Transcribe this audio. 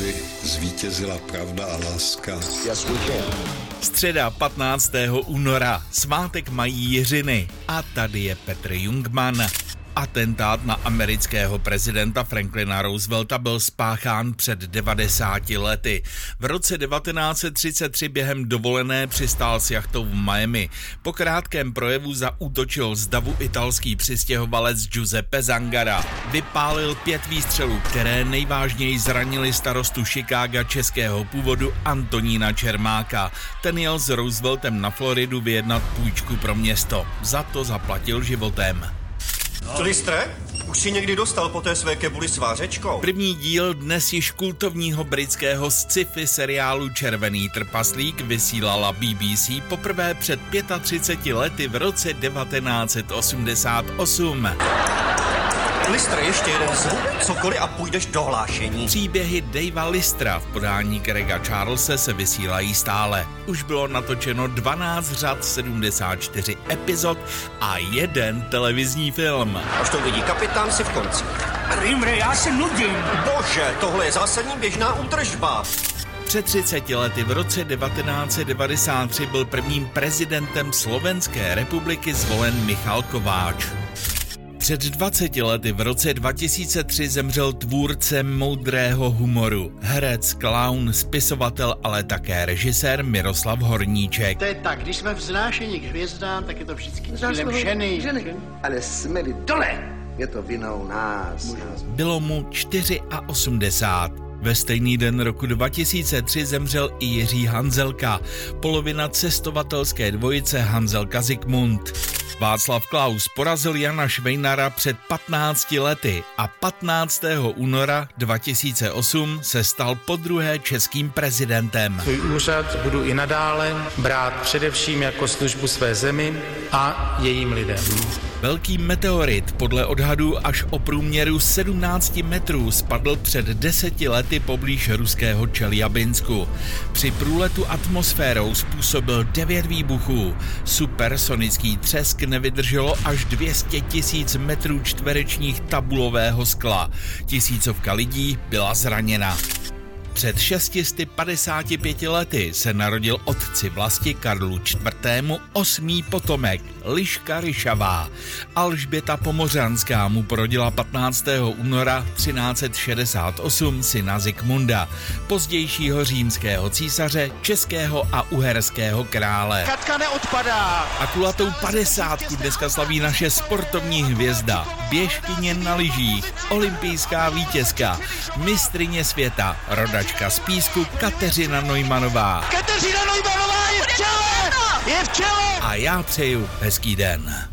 aby zvítězila pravda a láska. Yes, we can. Středa 15. února, svátek mají Jiřiny a tady je Petr Jungman. Atentát na amerického prezidenta Franklina Roosevelta byl spáchán před 90 lety. V roce 1933 během dovolené přistál s jachtou v Miami. Po krátkém projevu zaútočil z davu italský přistěhovalec Giuseppe Zangara. Vypálil pět výstřelů, které nejvážněji zranili starostu Chicaga českého původu Antonína Čermáka. Ten jel s Rooseveltem na Floridu vyjednat půjčku pro město. Za to zaplatil životem. Listre, už si někdy dostal po té své kebuli s vářečkou? První díl dnes již kultovního britského sci-fi seriálu Červený trpaslík vysílala BBC poprvé před 35 lety v roce 1988. Listre, ještě jeden zvuk, cokoliv a půjdeš do hlášení. Příběhy Davea Listra v podání Grega Charlesa se vysílají stále. Už bylo natočeno 12 řad, 74 epizod a jeden televizní film. Až to vidí kapitán si v konci. Rimre, já se nudím. Bože, tohle je zásadní běžná údržba. Před 30 lety v roce 1993 byl prvním prezidentem Slovenské republiky zvolen Michal Kováč. Před 20 lety v roce 2003 zemřel tvůrce moudrého humoru, herec, clown, spisovatel, ale také režisér Miroslav Horníček. To je tak, když jsme vznášení k hvězdám, tak je to vždycky cílem ženy. ženy. Ale jsme-li dole, je to vinou nás. Bylo mu 84. Ve stejný den roku 2003 zemřel i Jiří Hanzelka, polovina cestovatelské dvojice Hanzelka Zikmund. Václav Klaus porazil Jana Švejnara před 15 lety a 15. února 2008 se stal podruhé českým prezidentem. Svůj úřad budu i nadále brát především jako službu své zemi a jejím lidem. Velký meteorit podle odhadu až o průměru 17 metrů spadl před deseti lety poblíž ruského Čeljabinsku. Při průletu atmosférou způsobil devět výbuchů. Supersonický třesk nevydrželo až 200 tisíc metrů čtverečních tabulového skla. Tisícovka lidí byla zraněna. Před 655 lety se narodil otci vlasti Karlu IV. osmý potomek, Liška Ryšavá. Alžběta Pomořanská mu porodila 15. února 1368 syna Zikmunda, pozdějšího římského císaře, českého a uherského krále. Katka neodpadá. A kulatou padesátku dneska slaví naše sportovní hvězda, běžkyně na lyžích, olympijská vítězka, mistrině světa, rodačka z písku Kateřina Nojmanová. Kateřina Nojmanová je v čele! Je v čele! A já přeju hezký den.